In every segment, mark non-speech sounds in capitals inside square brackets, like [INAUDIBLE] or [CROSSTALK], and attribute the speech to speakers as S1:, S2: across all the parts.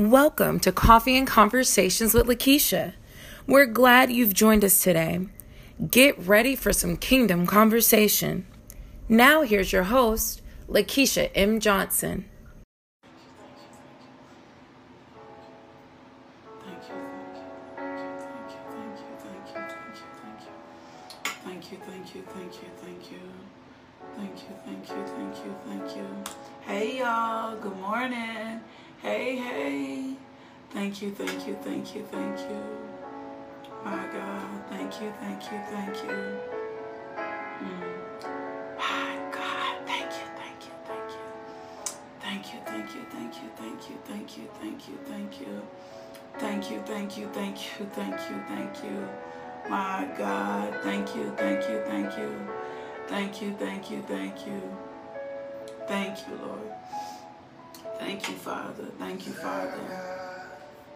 S1: Welcome to Coffee and Conversations with Lakeisha. We're glad you've joined us today. Get ready for some kingdom conversation. Now, here's your host, Lakeisha M. Johnson.
S2: Thank you, thank you, thank you, thank you. Thank you, thank you, thank you, thank you. Thank you. Thank you. Thank you. Thank you. Hey y'all, good morning. Hey, hey. Thank you, thank you, thank you, thank you. My God, thank you, thank you, thank you. Mm. My God, thank you, thank you, thank you. Thank you, thank you, thank you, thank you, thank you, thank you, thank you. Thank you, thank you, thank you, thank you, thank you. My God, thank you, thank you, thank you. Thank you, thank you, thank you. Thank you, Lord. Thank you, Father. Thank you, Father.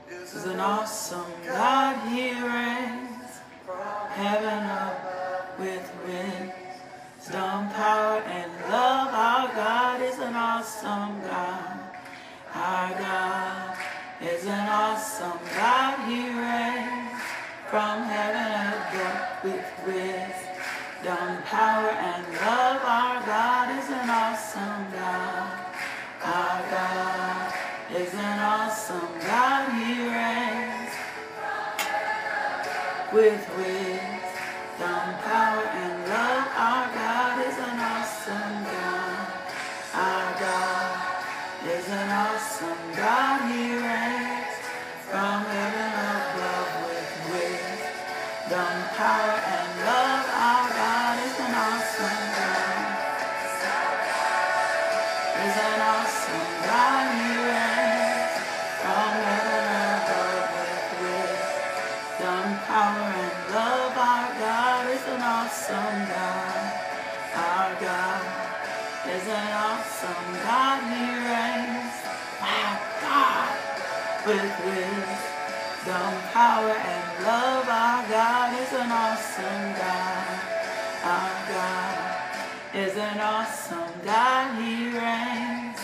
S2: This is an awesome God He reigns. Heaven up with wisdom, power, and love. Our God is an awesome God. Our God is an awesome God. He reigns with with wisdom, power, and love. Our God is an awesome God. Our God is an awesome God. He reigns,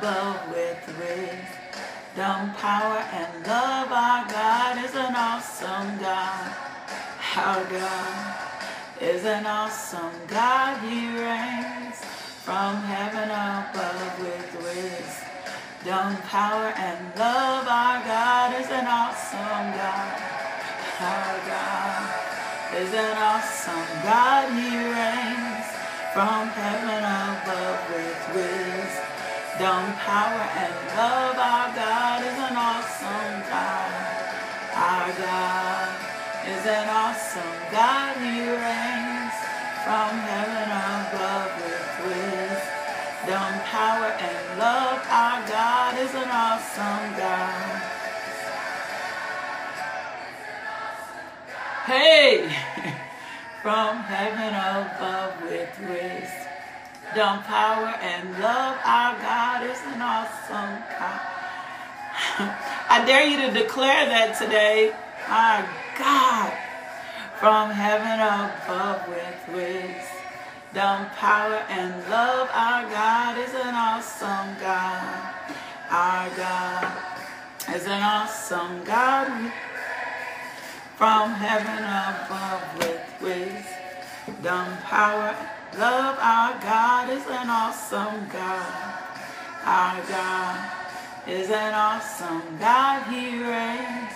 S2: but with wisdom, power, and love. Our God is an awesome God. Our God is an awesome God. He reigns from heaven above with wisdom, power, and love. Our God is an awesome God. Our God is an awesome God. He reigns from heaven above with wisdom, Dumb power, and love. Our God is an awesome God. Our God is an awesome God. He reigns from heaven above with wisdom, Dumb power, and love. Our is an awesome God. Hey! [LAUGHS] From heaven above with wisdom, dumb power, and love, our God is an awesome God. [LAUGHS] I dare you to declare that today. My God, from heaven above with wisdom, power, and love, our God is an awesome God. Our God is an awesome God from heaven above with wisdom, power, love. Our God is an awesome God. Our God is an awesome God. He reigns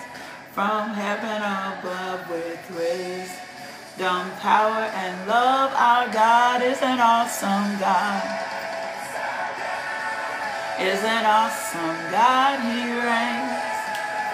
S2: from heaven above with wisdom, power, and love. Our God is an awesome God. Is an awesome God. He reigns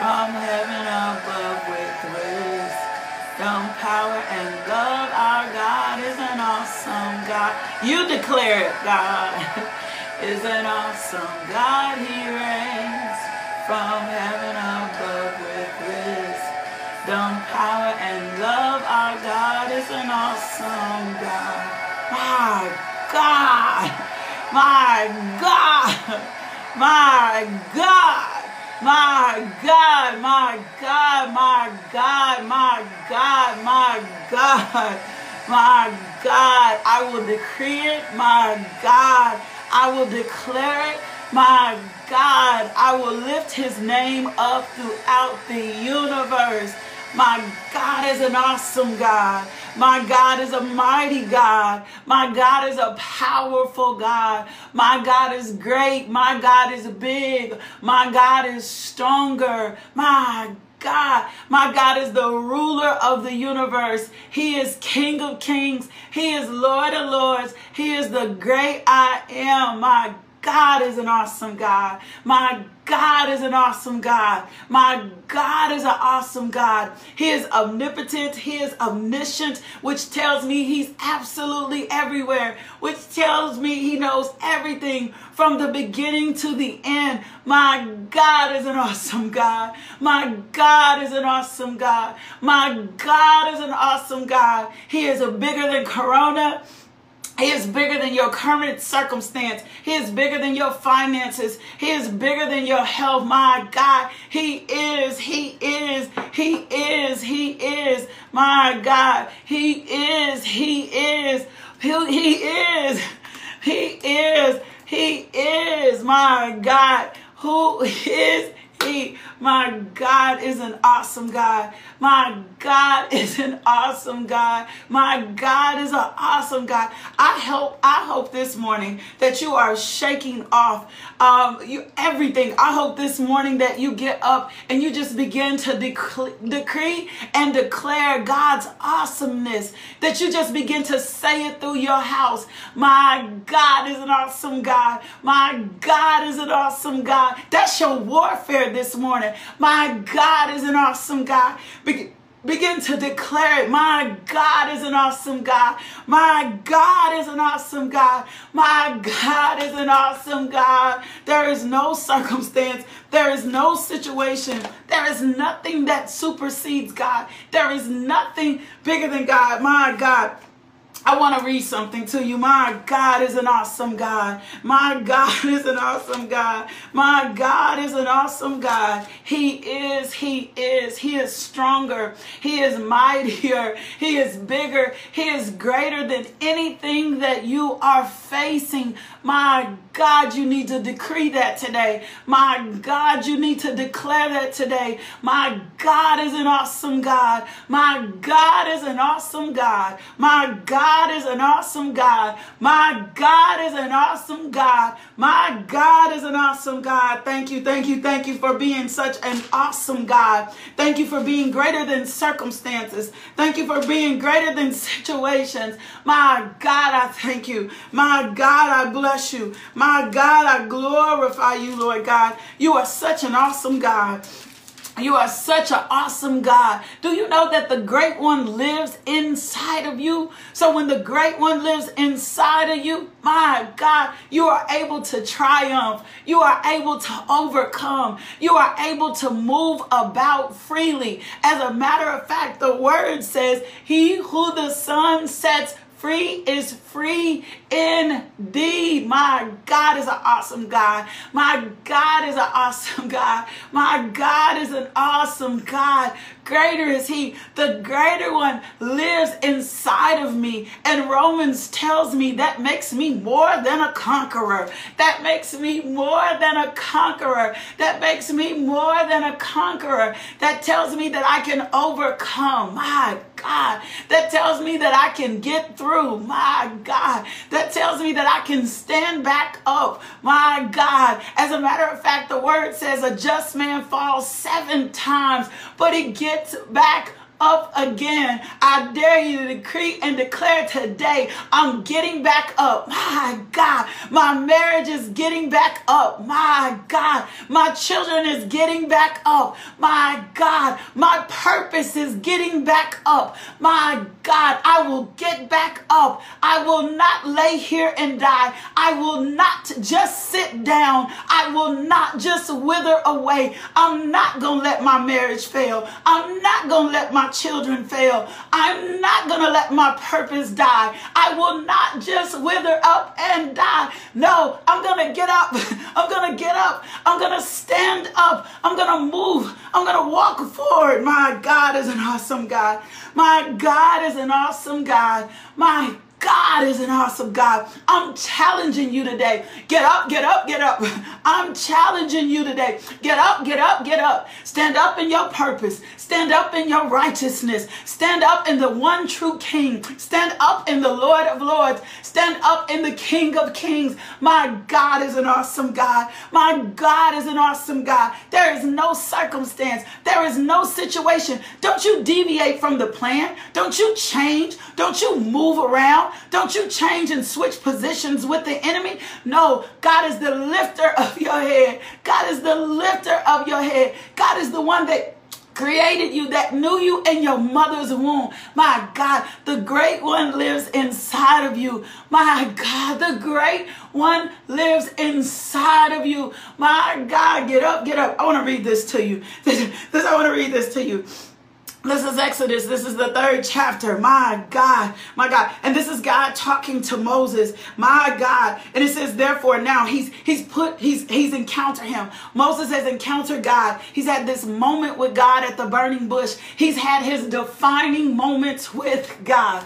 S2: from heaven above with wisdom, power, and love. Our God is an awesome God. You declare it, God. [LAUGHS] is an awesome God. He reigns from heaven above with wisdom, power, and love. Our God is an awesome God. My God. [LAUGHS] My God. My God. My God, my God, my God, my God, my God, my God. I will decree it, my God. I will declare it, My God, I will lift his name up throughout the universe. My God is an awesome God. My God is a mighty God. My God is a powerful God. My God is great. My God is big. My God is stronger. My God. My God is the ruler of the universe. He is King of kings. He is Lord of lords. He is the great I am. My God is an awesome God. My God is an awesome God. My God is an awesome God. He is omnipotent. He is omniscient, which tells me he's absolutely everywhere, which tells me he knows everything from the beginning to the end. My God is an awesome God. My God is an awesome God. My God is an awesome God. He is bigger than Corona. He is bigger than your current circumstance. He is bigger than your finances. He is bigger than your health. My God, He is, He is, He is, He is. My God, He is, He is, He, he is, He is, He is. My God, who is He? My God is an awesome God. [LAUGHS] My God is an awesome God. My God is an awesome God. I hope, I hope this morning that you are shaking off um, you, everything. I hope this morning that you get up and you just begin to dec- decree and declare God's awesomeness. That you just begin to say it through your house. My God is an awesome God. My God is an awesome God. That's your warfare this morning. My God is an awesome God. Be- begin to declare it. My God is an awesome God. My God is an awesome God. My God is an awesome God. There is no circumstance, there is no situation, there is nothing that supersedes God. There is nothing bigger than God. My God. I want to read something to you. My God is an awesome God. My God [LAUGHS] is an awesome God. My God is an awesome God. He is, He is, He is stronger. He is mightier. [LAUGHS] He is bigger. He is greater than anything that you are facing. My God, you need to decree that today. My God, you need to declare that today. My God is an awesome God. My God is an awesome God. My God is an awesome God. My God is an awesome God. My God is an awesome God. Thank you, thank you, thank you for being such an awesome God. Thank you for being greater than circumstances. Thank you for being greater than [LAUGHS] situations. My God, I thank you. My God, I bless you. My God, I glorify you, Lord God. You are such an awesome God. You are such an awesome God. Do you know that the great one lives inside of you? So when the great one lives inside of you, my God, you are able to triumph. You are able to overcome. You are able to move about freely. As a matter of fact, the word says, He who the Son sets free is free indeed. My God is an awesome God. My God is an awesome God. My God is an awesome God. Greater is He. The greater one lives inside of me. And Romans tells me that makes me more than a conqueror. That makes me more than a conqueror. That makes me more than a conqueror. That tells me that I can overcome. My God. That tells me that I can get through. My God. That tells me that I can stand back up. My God. As a matter of fact, the word says a just man falls seven times, but he gets back up again. I dare you to decree and declare today, I'm getting back up. My God, my marriage is getting back up. My God, my children is getting back up. My God, my purpose is getting back up. My God, I will get back up. I will not lay here and die. I will not just sit down. I will not just wither away. I'm not going to let my marriage fail. I'm not going to let my children fail. I'm not going to let my purpose die. I will not just wither up and die. No, I'm going [LAUGHS] to get up. I'm going to get up. I'm going to stand up. I'm going to move. I'm going to walk forward. My God is an awesome God. My God is an awesome God. My God is an awesome God. I'm challenging you today. Get up, get up, get up. [LAUGHS] I'm challenging you today. Get up, get up, get up. Stand up in your purpose. Stand up in your righteousness. Stand up in the one true King. Stand up in the Lord of Lords. Stand up in the King of Kings. My God is an awesome God. My God is an awesome God. There is no circumstance. There is no situation. Don't you deviate from the plan. Don't you change. Don't you move around. Don't you change and switch positions with the enemy. No, God is the lifter of your head. God is the lifter of your head. God is the one that created you, that knew you in your mother's womb. My God, the great one lives inside of you. My God, the great one lives inside of you. My God, get up, get up. I want to read this to you. This, [LAUGHS] this I want to read this to you. This is Exodus. This is the third chapter. My God, my God. And this is God talking to Moses. My God. And it says, therefore, now he's he's put, he's he's encountered him. Moses has encountered God. He's had this moment with God at the burning bush. He's had his defining moments with God.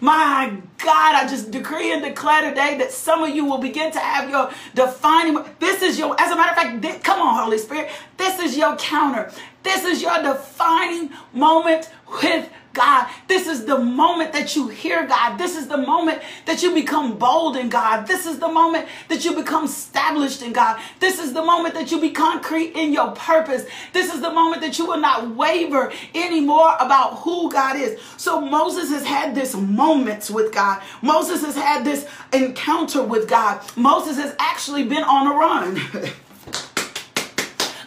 S2: My God, I just decree and declare today that some of you will begin to have your defining. This is your, as a matter of fact, this, come on, Holy Spirit. This is your counter. This is your defining moment with God. This is the moment that you hear God. This is the moment that you become bold in God. This is the moment that you become established in God. This is the moment that you be concrete in your purpose. This is the moment that you will not waver anymore about who God is. So Moses has had this moments with God. Moses has had this encounter with God. Moses has actually been on a run. [LAUGHS]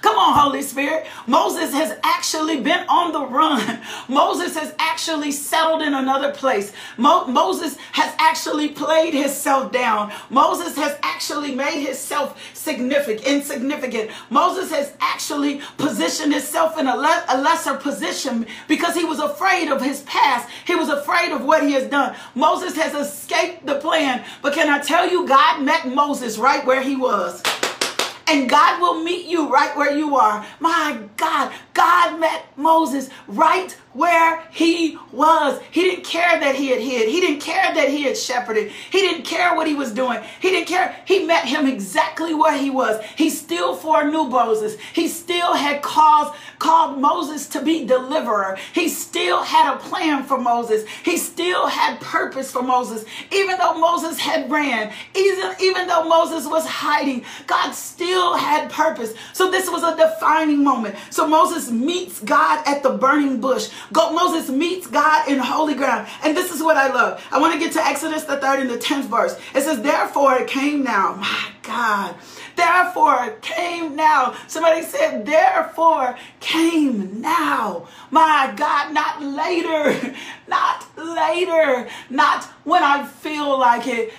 S2: Come on, Holy Spirit. Moses has actually been on the run. [LAUGHS] Moses has actually settled in another place. Mo- Moses has actually played himself down. Moses has actually made himself significant, insignificant. Moses has actually positioned himself in a, le- a lesser position because he was afraid of his past. He was afraid of what he has done. Moses has escaped the plan. But can I tell you, God met Moses right where he was and God will meet you right where you are. My God, God met Moses right where he was. He didn't care that he had hid. He didn't care that he had shepherded. He didn't care what he was doing. He didn't care. He met him exactly where he was. He still foreknew Moses. He still had caused, called Moses to be deliverer. He still had a plan for Moses. He still had purpose for Moses. Even though Moses had ran, even, even though Moses was hiding, God still had purpose. So this was a defining moment. So Moses meets God at the burning bush. Go, Moses meets God in holy ground. And this is what I love. I want to get to Exodus the third and the 10th verse. It says, Therefore it came now. My God. Therefore it came now. Somebody said, Therefore came now. My God, not later. [LAUGHS] Not later. Not when I feel like it.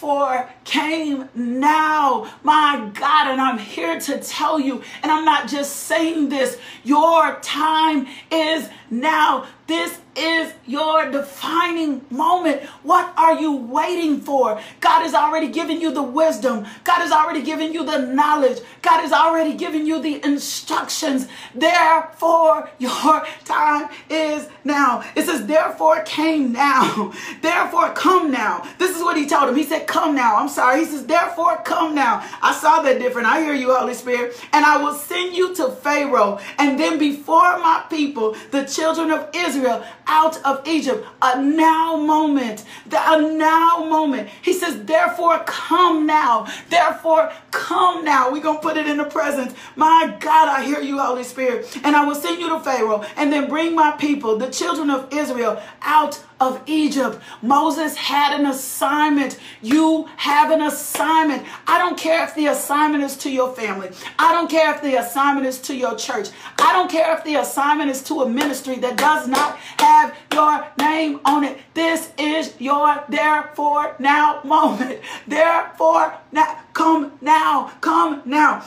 S2: Therefore came now. My God, and I'm here to tell you, and I'm not just saying this, your time is now. This is your defining moment. What are you waiting for? God has already given you the wisdom. God has already given you the knowledge. God has already given you the instructions. Therefore, your time is now. It says, therefore came now. [LAUGHS] Therefore come now. This is what he told him. He said, come now. I'm sorry. He says, therefore come now. I saw that different. I hear you, Holy Spirit. And I will send you to Pharaoh and then before my people, the children of Israel, out of Egypt. A now moment. The, a now moment. He says, therefore come now. Therefore come now. We're going to put it in the present. My God, I hear you, Holy Spirit. And I will send you to Pharaoh and then bring my people, the children of Israel, out of Egypt. Moses had an assignment. You have an assignment. I don't care if the assignment is to your family. I don't care if the assignment is to your church. I don't care if the assignment is to a ministry that does not have your name on it. This is your therefore now moment. [LAUGHS] Therefore now come now. Come now.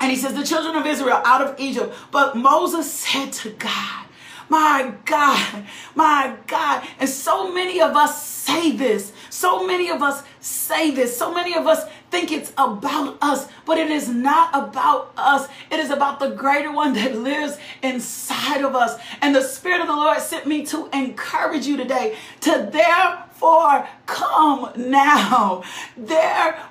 S2: And he says, the children of Israel out of Egypt. But Moses said to God, my God, my God. And so many of us say this. So many of us say this. So many of us think it's about us, but it is not about us. It is about the greater one that lives inside of us. And the Spirit of the Lord sent me to encourage you today to therefore come now. Therefore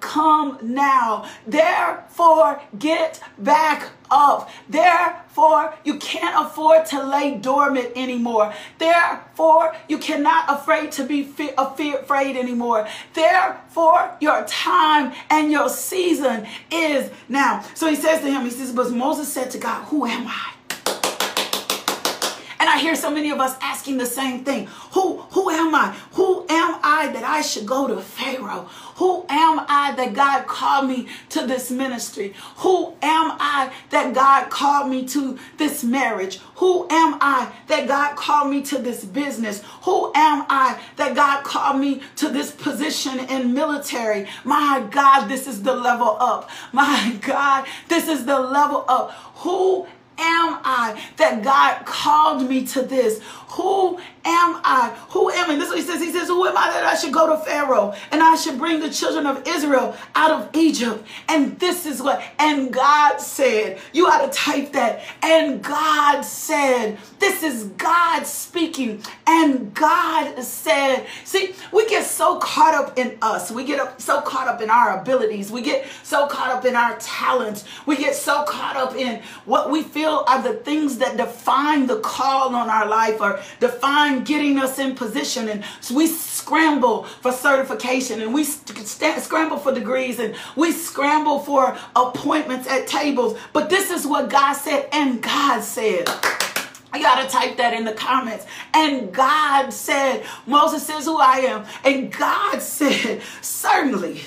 S2: come now. Therefore get back up. Therefore, you can't afford to lay dormant anymore. Therefore, you cannot afraid to be afraid anymore. Therefore, your time and your season is now. So he says to him, he says, but Moses said to God, who am I? And I hear so many of us asking the same thing. Who, who am I? Who am I that I should go to Pharaoh? Who am I that God called me to this ministry? Who am I that God called me to this marriage? Who am I that God called me to this business? Who am I that God called me to this position in military? My God, this is the level up. My [LAUGHS] God, this is the level up. Who am I that God called me to this? Who am I? Who am I? This is what he says. He says, Who am I that I should go to Pharaoh and I should bring the children of Israel out of Egypt? And this is what, and God said, You ought to type that. And God said, This is God speaking. And God said, See, we get so caught up in us. We get so caught up in our abilities. We get so caught up in our talents. We get so caught up in what we feel are the things that define the call on our life or define getting us in position. And so we scramble for certification and we st- scramble for degrees and we scramble for appointments at tables. But this is what God said, and God said. I gotta type that in the comments. And God said, Moses says who I am. And God said, certainly.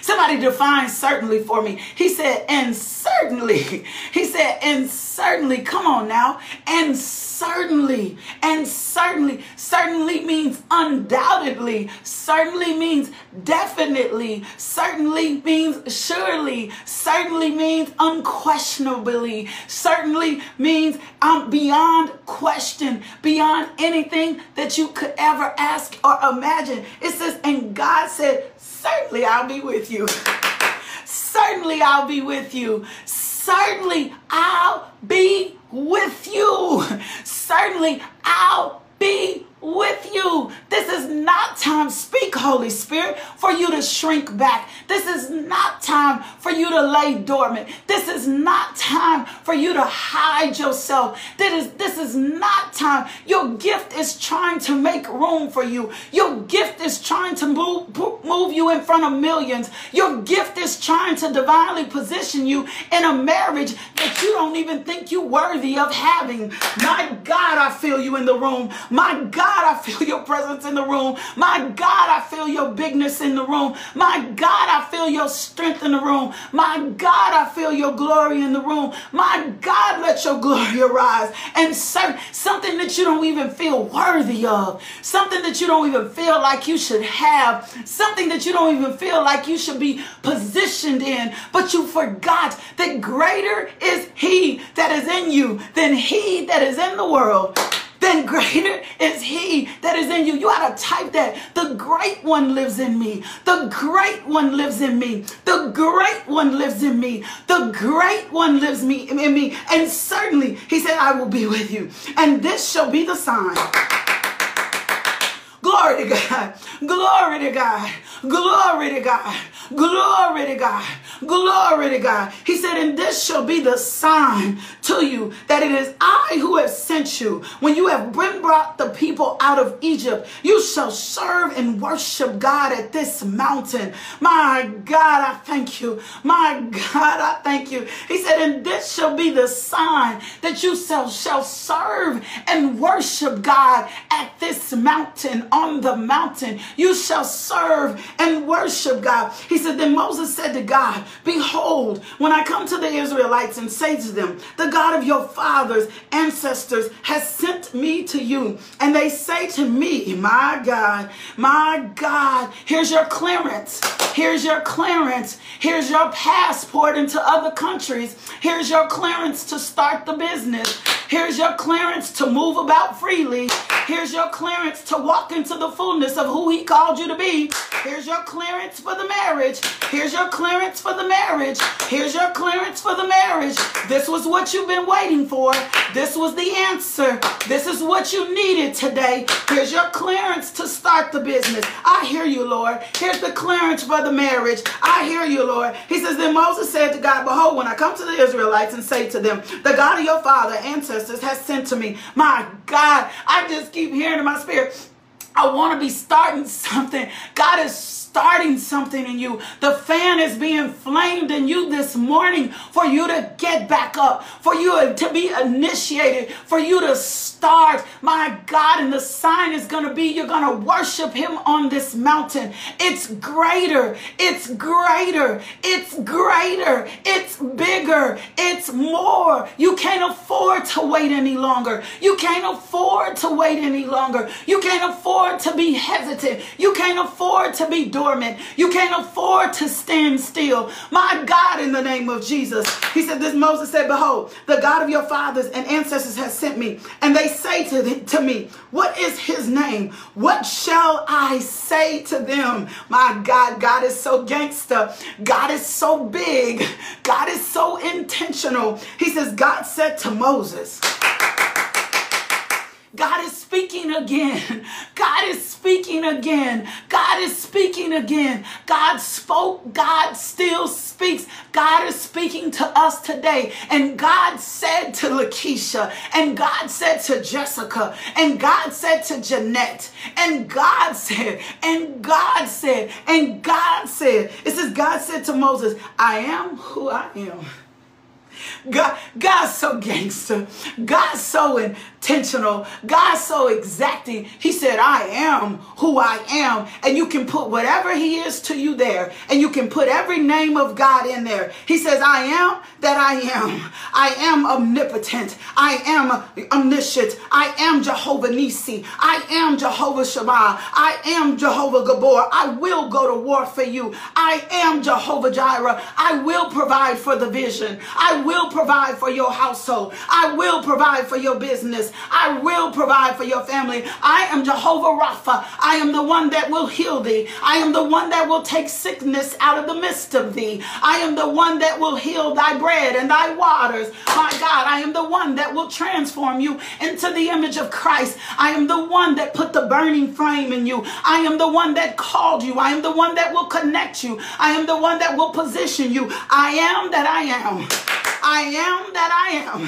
S2: Somebody define certainly for me. He said, and certainly. [LAUGHS] He said, and certainly. Come on now. And certainly. Certainly, and certainly. Certainly means undoubtedly. Certainly means definitely. Certainly means surely. Certainly means unquestionably. Certainly means um, beyond question, beyond anything that you could ever ask or imagine. It says, and God said, certainly I'll be with you. [LAUGHS] certainly I'll be with you. Certainly I'll be with you. Certainly I'll be with you. This is not time, speak Holy Spirit, for you to shrink back. This is not time for you to lay dormant. This is not time for you to hide yourself. This is, this is not time. Your gift is trying to make room for you. Your gift is trying to move, move you in front of millions. Your gift is trying to divinely position you in a marriage that you don't even think you're worthy of having. My God, I feel you in the room. My God, God, I feel your presence in the room. My God, I feel your bigness in the room. My God, I feel your strength in the room. My God, I feel your glory in the room. My God, let your glory [LAUGHS] arise. And serve something that you don't even feel worthy of, something that you don't even feel like you should have, something that you don't even feel like you should be positioned in, but you forgot that greater is He that is in you than He that is in the world then greater is he that is in you. You ought to type that. The great one lives in me. The great one lives in me. The great one lives in me. The great one lives me in me. And certainly he said, I will be with you. And this shall be the sign. Glory to God. Glory to God. Glory to God. Glory to God. Glory to God. He said, and this shall be the sign to you that it is I who have sent you. When you have brought the people out of Egypt, you shall serve and worship God at this mountain. My God, I thank you. My God, I thank you. He said, and this shall be the sign that you shall, shall serve and worship God at this mountain, on the mountain. You shall serve and worship God. He said, then Moses said to God, Behold, when I come to the Israelites and say to them, The God of your fathers, ancestors, has sent me to you, and they say to me, My God, my God, here's your clearance. Here's your clearance. Here's your passport into other countries. Here's your clearance to start the business. Here's your clearance to move about freely. Here's your clearance to walk into the fullness of who He called you to be. Here's your clearance for the marriage. Here's your clearance for the marriage. Here's your clearance for the marriage. This was what you've been waiting for. This was the answer. This is what you needed today. Here's your clearance to start the business. I hear you, Lord. Here's the clearance for the marriage. I hear you, Lord. He says, Then Moses said to God, Behold, when I come to the Israelites and say to them, The God of your father, ancestors, has sent to me. My God, I just keep hearing in my spirit. I want to be starting something. God is starting something in you. The fan is being flamed in you this morning for you to get back up, for you to be initiated, for you to start. My God, and the sign is going to be you're going to worship Him on this mountain. It's greater, it's greater, it's greater, it's bigger, it's more. You can't afford to wait any longer. You can't afford to wait any longer. You can't afford to be hesitant. You can't afford to be dormant. You can't afford to stand still. My God, in the name of Jesus. He said, This Moses said, Behold, the God of your fathers and ancestors has sent me. And they say to, the, to me, What is his name? What shall I say to them? My God, God is so gangster. God is so big. God is so intentional. He says, God said to Moses, God is speaking again. God is speaking again. God is speaking again. God spoke. God still speaks. God is speaking to us today. And God said to Lakeisha, and God said to Jessica, and God said to Jeanette, and God said, and God said, and God said, it says, God said to Moses, I am who I am. God, God's so gangster. God's so intentional. God's so exacting. He said, I am who I am. And you can put whatever He is to you there. And you can put every name of God in there. He says, I am that I am. I am omnipotent. I am omniscient. I am Jehovah Nisi. I am Jehovah Shammah. I am Jehovah Gibbor. I will go to war for you. I am Jehovah Jireh. I will provide for the vision. I will provide for your household. I will provide for your business. I will provide for your family. I am Jehovah Rapha. I am the one that will heal thee. I am the one that will take sickness out of the midst of thee. I am the one that will heal thy bread and thy waters. My God, I am the one that will transform you into the image of Christ. I am the one that put the burning flame in you. I am the one that called you. I am the one that will connect you. I am the one that will position you. I am that I am. I am that I am.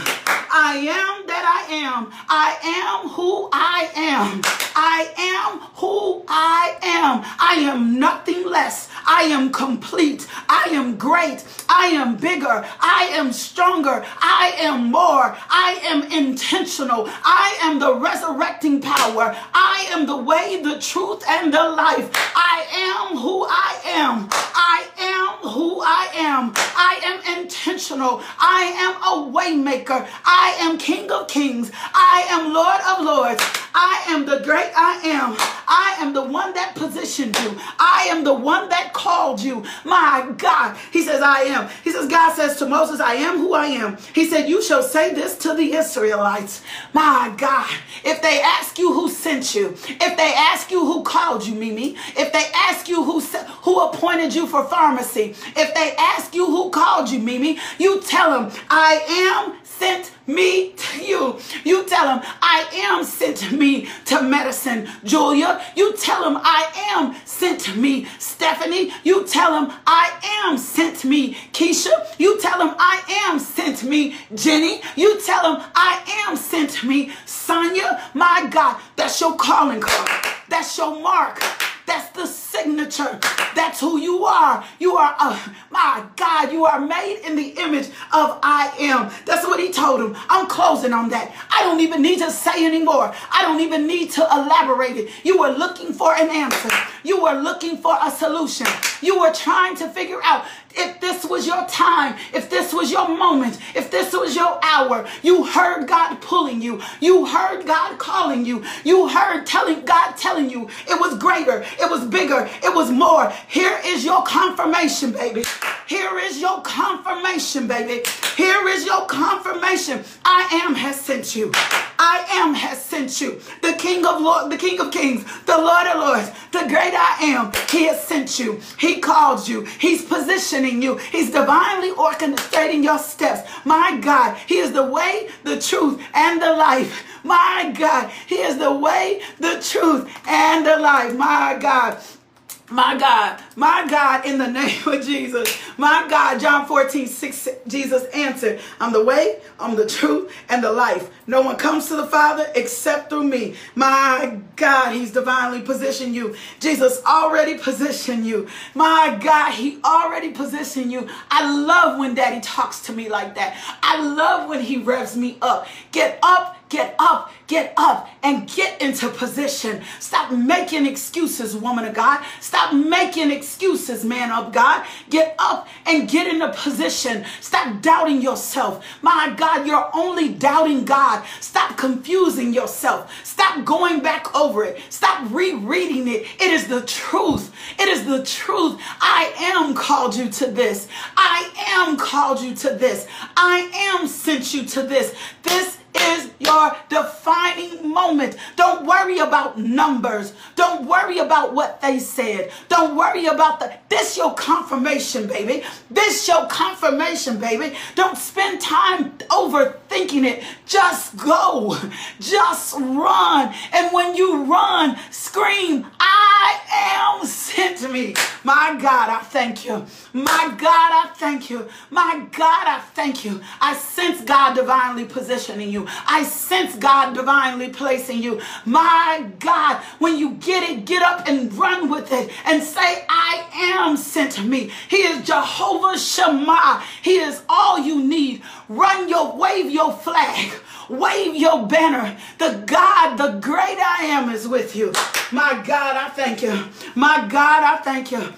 S2: I am that I am. I am who I am. I am who I am. I am nothing less. I am complete. I am great. I am bigger. I am stronger. I am more. I am intentional. I am the resurrecting power. I am the way, the truth, and the life. I am who I am. I am who I am. I am intentional. I am a waymaker. I am King of Kings. I am Lord of Lords. I am the great I am. I am the one that positioned you. I am the one that called you. My God. He says, I am. He says, God says to Moses, I am who I am. He said, You shall say this to the Israelites. My God. If they ask you who sent you, if they ask you who called you, Mimi, if they ask you who, who appointed you for pharmacy, if they ask you who called you, Mimi, you tell them, I am sent me to you. You tell him, I am sent me to medicine. Julia, you tell him, I am sent me. Stephanie, you tell him, I am sent me. Keisha, you tell him, I am sent me. Jenny, you tell him, I am sent me. Sonia, my God, that's your calling card. That's your mark. That's the signature. That's who you are. You are, uh, my God, you are made in the image of I am. That's what he told him. I'm closing on that. I don't even need to say anymore. I don't even need to elaborate it. You were looking for an answer. You were looking for a solution. You were trying to figure out if this was your time, if this was your moment, if this was your hour, you heard God pulling you, you heard God calling you, you heard telling God telling you it was greater, it was bigger, it was more. Here is your confirmation, baby. Here is your confirmation, baby. Here is your confirmation. I am has sent you. I am has sent you. The King of Lord, the King of Kings, the Lord of Lords, the great I am. He has sent you. He called you. He's you. He's divinely orchestrating your steps. My God, He is the way, the truth, and the life. My God, He is the way, the truth, and the life. My God. My God, my God, in the [LAUGHS] name of Jesus. My God, John 14, 6, Jesus answered, I'm the way, I'm the truth, and the life. No one comes to the Father except through me. My God, He's divinely positioned you. Jesus already positioned you. My God, He already positioned you. I love when Daddy talks to me like that. I love when He revs me up. Get up Get up, get up, and get into position. Stop making excuses, woman of God. Stop making excuses, man of God. Get up and get into position. Stop doubting yourself. My God, you're only doubting God. Stop confusing yourself. Stop going back over it. Stop rereading it. It is the truth. It is the truth. I am called you to this. I am called you to this. I am sent you to this. This is your defining moment. Don't worry about numbers. Don't worry about what they said. Don't worry about the this your confirmation, baby. This your confirmation, baby. Don't spend time overthinking it. Just go. Just run. And when you run, scream, I am sent to me. My God, I thank you. My God, I thank you. My God, I thank you. I sense God divinely positioning you. I sense God divinely placing you. My God, when you get it, get up and run with it and say, I am sent to me. He is Jehovah Shammah. He is all you need. Run your, wave your flag. Wave your banner. The God, the great I am is with you. My God, I thank you. My God, I thank you.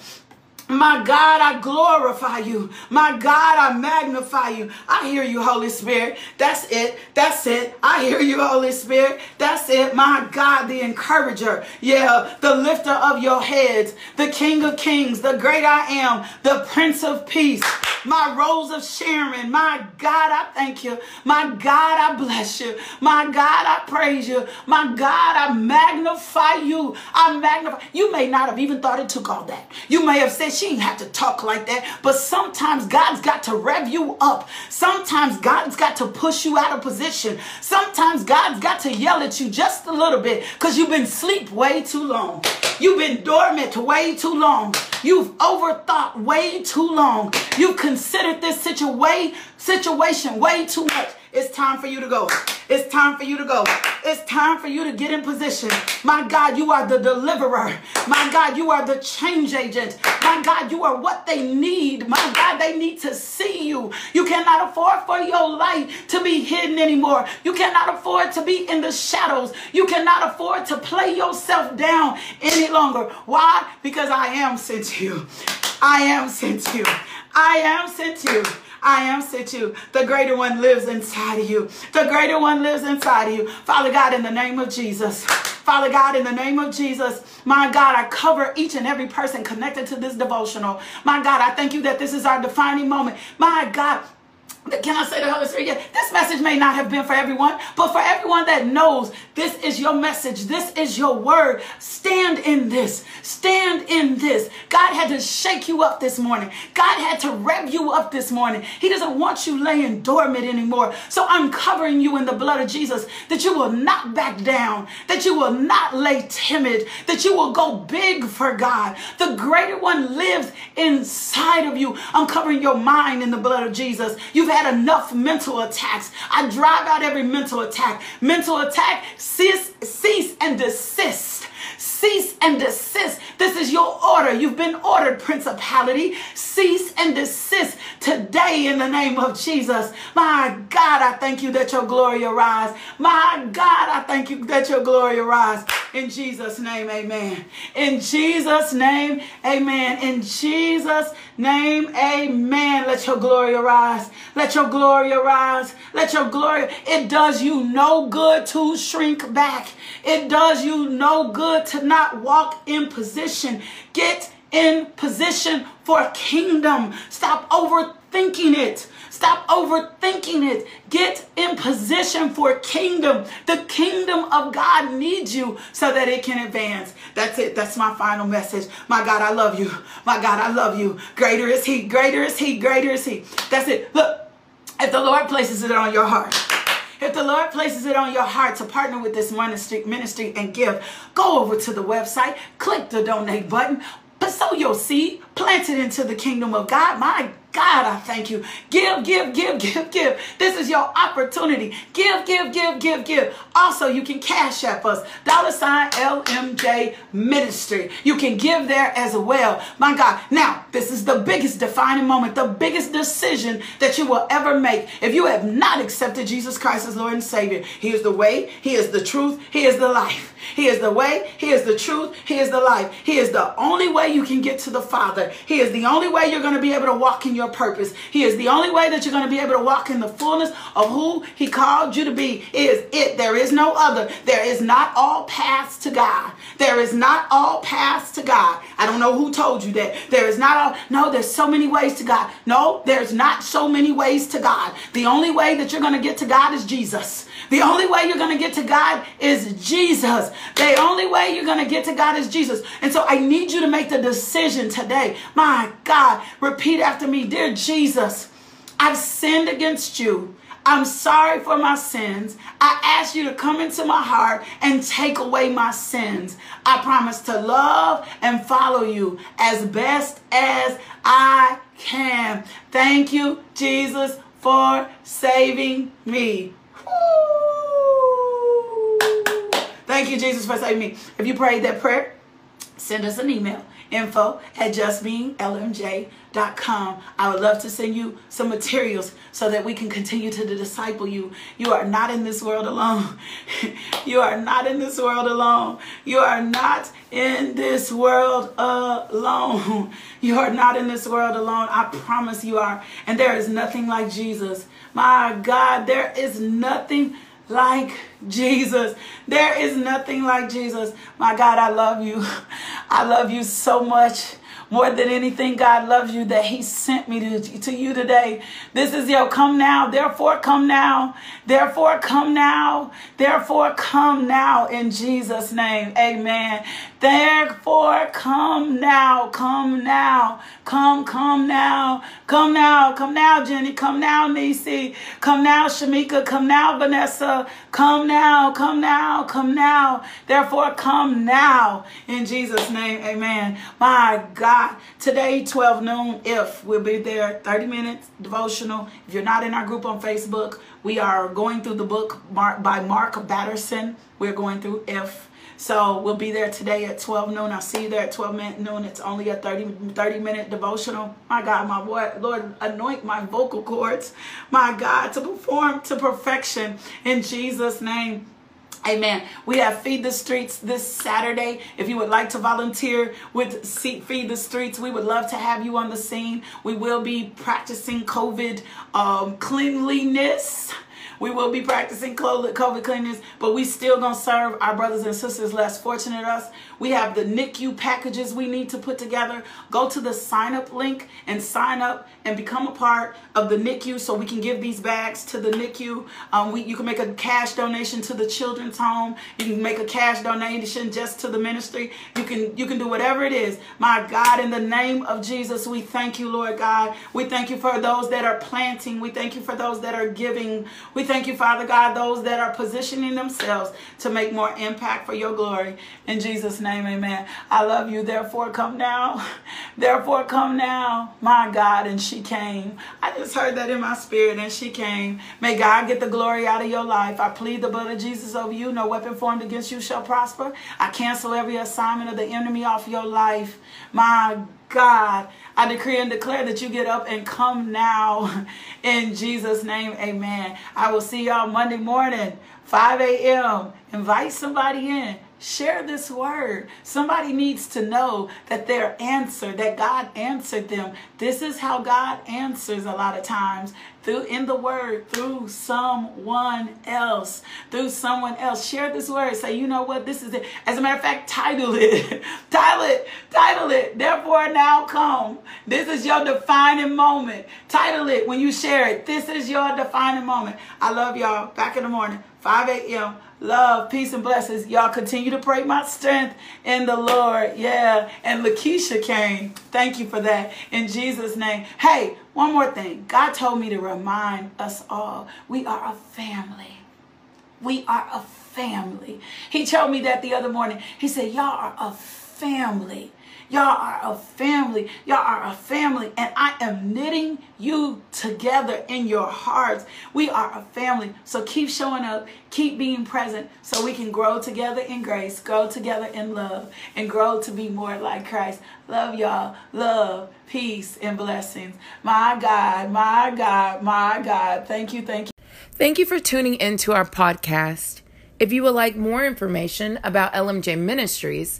S2: My God, I glorify you. My God, I magnify you. I hear you, Holy Spirit. That's it. That's it. I hear you, Holy Spirit. That's it. My God, the encourager. Yeah, the lifter of your heads, the King of Kings, the great I am, the Prince of Peace, my Rose of Sharon. My God, I thank you. My God, I bless you. My God, I praise you. My God, I magnify you. I magnify. You may not have even thought it took all that. You may have said, she ain't have to talk like that. But sometimes God's got to rev you up. Sometimes God's got to push you out of position. Sometimes God's got to yell at you just a little bit because you've been sleep way too long. You've been dormant way too long. You've overthought way too long. You've considered this situation situation way too much. It's time for you to go. It's time for you to go. It's time for you to get in position. My God, you are the deliverer. My God, you are the change agent. My God, you are what they need. My God, they need to see you. You cannot afford for your light to be hidden anymore. You cannot afford to be in the shadows. You cannot afford to play yourself down any longer. Why? Because I am sent to you. I am sent to you. I am sent to you. I am you. The greater one lives inside of you. The greater one lives inside of you. Father God, in the name of Jesus. Father God, in the name of Jesus, my God, I cover each and every person connected to this devotional. My God, I thank you that this is our defining moment. My God, can I say the Holy Spirit? Yeah, this message may not have been for everyone, but for everyone that knows this is your message, this is your word. Stand in this. Stand in this. God had to shake you up this morning. God had to rev you up this morning. He doesn't want you laying dormant anymore. So I'm covering you in the blood of Jesus that you will not back down, that you will not lay timid, that you will go big for God. The greater one lives inside of you. I'm covering your mind in the blood of Jesus. You've had enough mental attacks. I drive out every mental attack. Mental attack, cease, cease and desist. Cease and desist. This is your order. You've been ordered, principality. Cease and desist today in the name of Jesus. My God, I thank you that your glory arise. My God, I thank you that your glory arise. In Jesus' name, amen. In Jesus' name, amen. In Jesus' name, amen. Let your glory arise. Let your glory arise. Let your glory. It does you no good to shrink back. It does you no good to not walk in position. Get in position for kingdom. Stop overthinking it. Stop overthinking it. Get in position for kingdom. The kingdom of God needs you so that it can advance. That's it. That's my final message. My God, I love you. My God, I love you. Greater is He. Greater is He. Greater is He. That's it. Look, if the Lord places it on your heart, if the Lord places it on your heart to partner with this ministry, ministry and give, go over to the website, click the donate button, sow your seed, plant it into the kingdom of God. My God, I thank you. Give, give, give, [LAUGHS] give, give. This is your opportunity. Give, give, give, give, give. Also, you can cash app us. Dollar sign LMJ Ministry. You can give there as well. My God. Now, this is the biggest defining moment, the biggest decision that you will ever make. If you have not accepted Jesus Christ as Lord and Savior, He is the way, He is the truth, He is the life. He is the way, He is the truth, He is the life. He is the only way you can get to the Father. He is the only way you're going to be able to walk in your your purpose. He is the only way that you're going to be able to walk in the fullness of who He called you to be. Is it? There is no other. There is not all paths to God. There is not all paths to God. I don't know who told you that. There is not all. No, there's so many ways to God. No, there's not so many ways to God. The only way that you're going to get to God is Jesus. The only way you're going to get to God is Jesus. The only way you're going to get to God is Jesus. And so I need you to make the decision today. My God, repeat after me Dear Jesus, I've sinned against you. I'm sorry for my sins. I ask you to come into my heart and take away my sins. I promise to love and follow you as best as I can. Thank you, Jesus, for saving me. Thank you, Jesus, for saving me. If you prayed that prayer, send us an email info at justbeinglmj.com. I would love to send you some materials so that we can continue to disciple you. You are not in this world alone. [LAUGHS] you are not in this world alone. You are not in this world alone. [LAUGHS] You are not in this world alone. I promise you are. And there is nothing like Jesus. My God, there is nothing like Jesus. There is nothing like Jesus. My God, I love you. [LAUGHS] I love you so much. More than anything, God loves you that He sent me to, to you today. This is your come now. Therefore, come now. Therefore, come now. Therefore, come now in Jesus' name. Amen. Therefore, come now. Come now. Come, come now. Come now. Come now, Jenny. Come now, Nisi. Come now, Shamika. Come now, Vanessa. Come now. Come now. Come now. Therefore, come now in Jesus' name. Amen. My God. God. Today, 12 noon, if we'll be there, 30 minutes devotional. If you're not in our group on Facebook, we are going through the book by Mark Batterson. We're going through If. So we'll be there today at 12 noon. I'll see you there at 12 noon. It's only a 30, 30 minute devotional. My God, my Lord, anoint my vocal cords, my God, to perform to perfection in Jesus' name. Amen. We have Feed the Streets this Saturday. If you would like to volunteer with Feed the Streets, we would love to have you on the scene. We will be practicing COVID um, cleanliness. We will be practicing COVID cleanliness, but we still gonna serve our brothers and sisters less fortunate us. We have the NICU packages we need to put together. Go to the sign up link and sign up and become a part of the NICU so we can give these bags to the NICU. Um, we, you can make a cash donation to the children's home. You can make a cash donation just to the ministry. You can, you can do whatever it is. My God, in the name of Jesus, we thank you, Lord God. We thank you for those that are planting. We thank you for those that are giving. We thank you, Father God, those that are positioning themselves to make more impact for your glory. In Jesus' name, amen. I love you. Therefore, come now. [LAUGHS] Therefore, come now. My God, and she came. I just heard that in my spirit, and she came. May God get the glory out of your life. I plead the blood of Jesus over you. No weapon formed against you shall prosper. I cancel every assignment of the enemy off your life. My God, I decree and declare that you get up and come now. [LAUGHS] In Jesus' name, amen. I will see y'all Monday morning, 5 a.m. Invite somebody in. Share this word. Somebody needs to know that they're answered, that God answered them. This is how God answers a lot of times through in the word through someone else through someone else. Share this word. Say you know what? This is it. As a matter of fact title it. [LAUGHS] Title it. Title it. Therefore now come. This is your defining moment. Title it when you share it. This is your defining moment. I love y'all. Back in the morning 5 a.m love, peace, and blessings. Y'all continue to pray my strength in the Lord. Yeah. And Lakeisha came. Thank you for that. In Jesus' name. Hey, one more thing. God told me to remind us all we are a family. We are a family. He told me that the other morning. He said, Y'all are a family. Y'all are a family. Y'all are a family. And I am knitting you together in your hearts. We are a family. So keep showing up, keep being present so we can grow together in grace, grow together in love, and grow to be more like Christ. Love y'all. Love, peace, and blessings. My God, my God, my God. Thank you, thank you.
S1: Thank you for tuning into our podcast. If you would like more information about LMJ Ministries,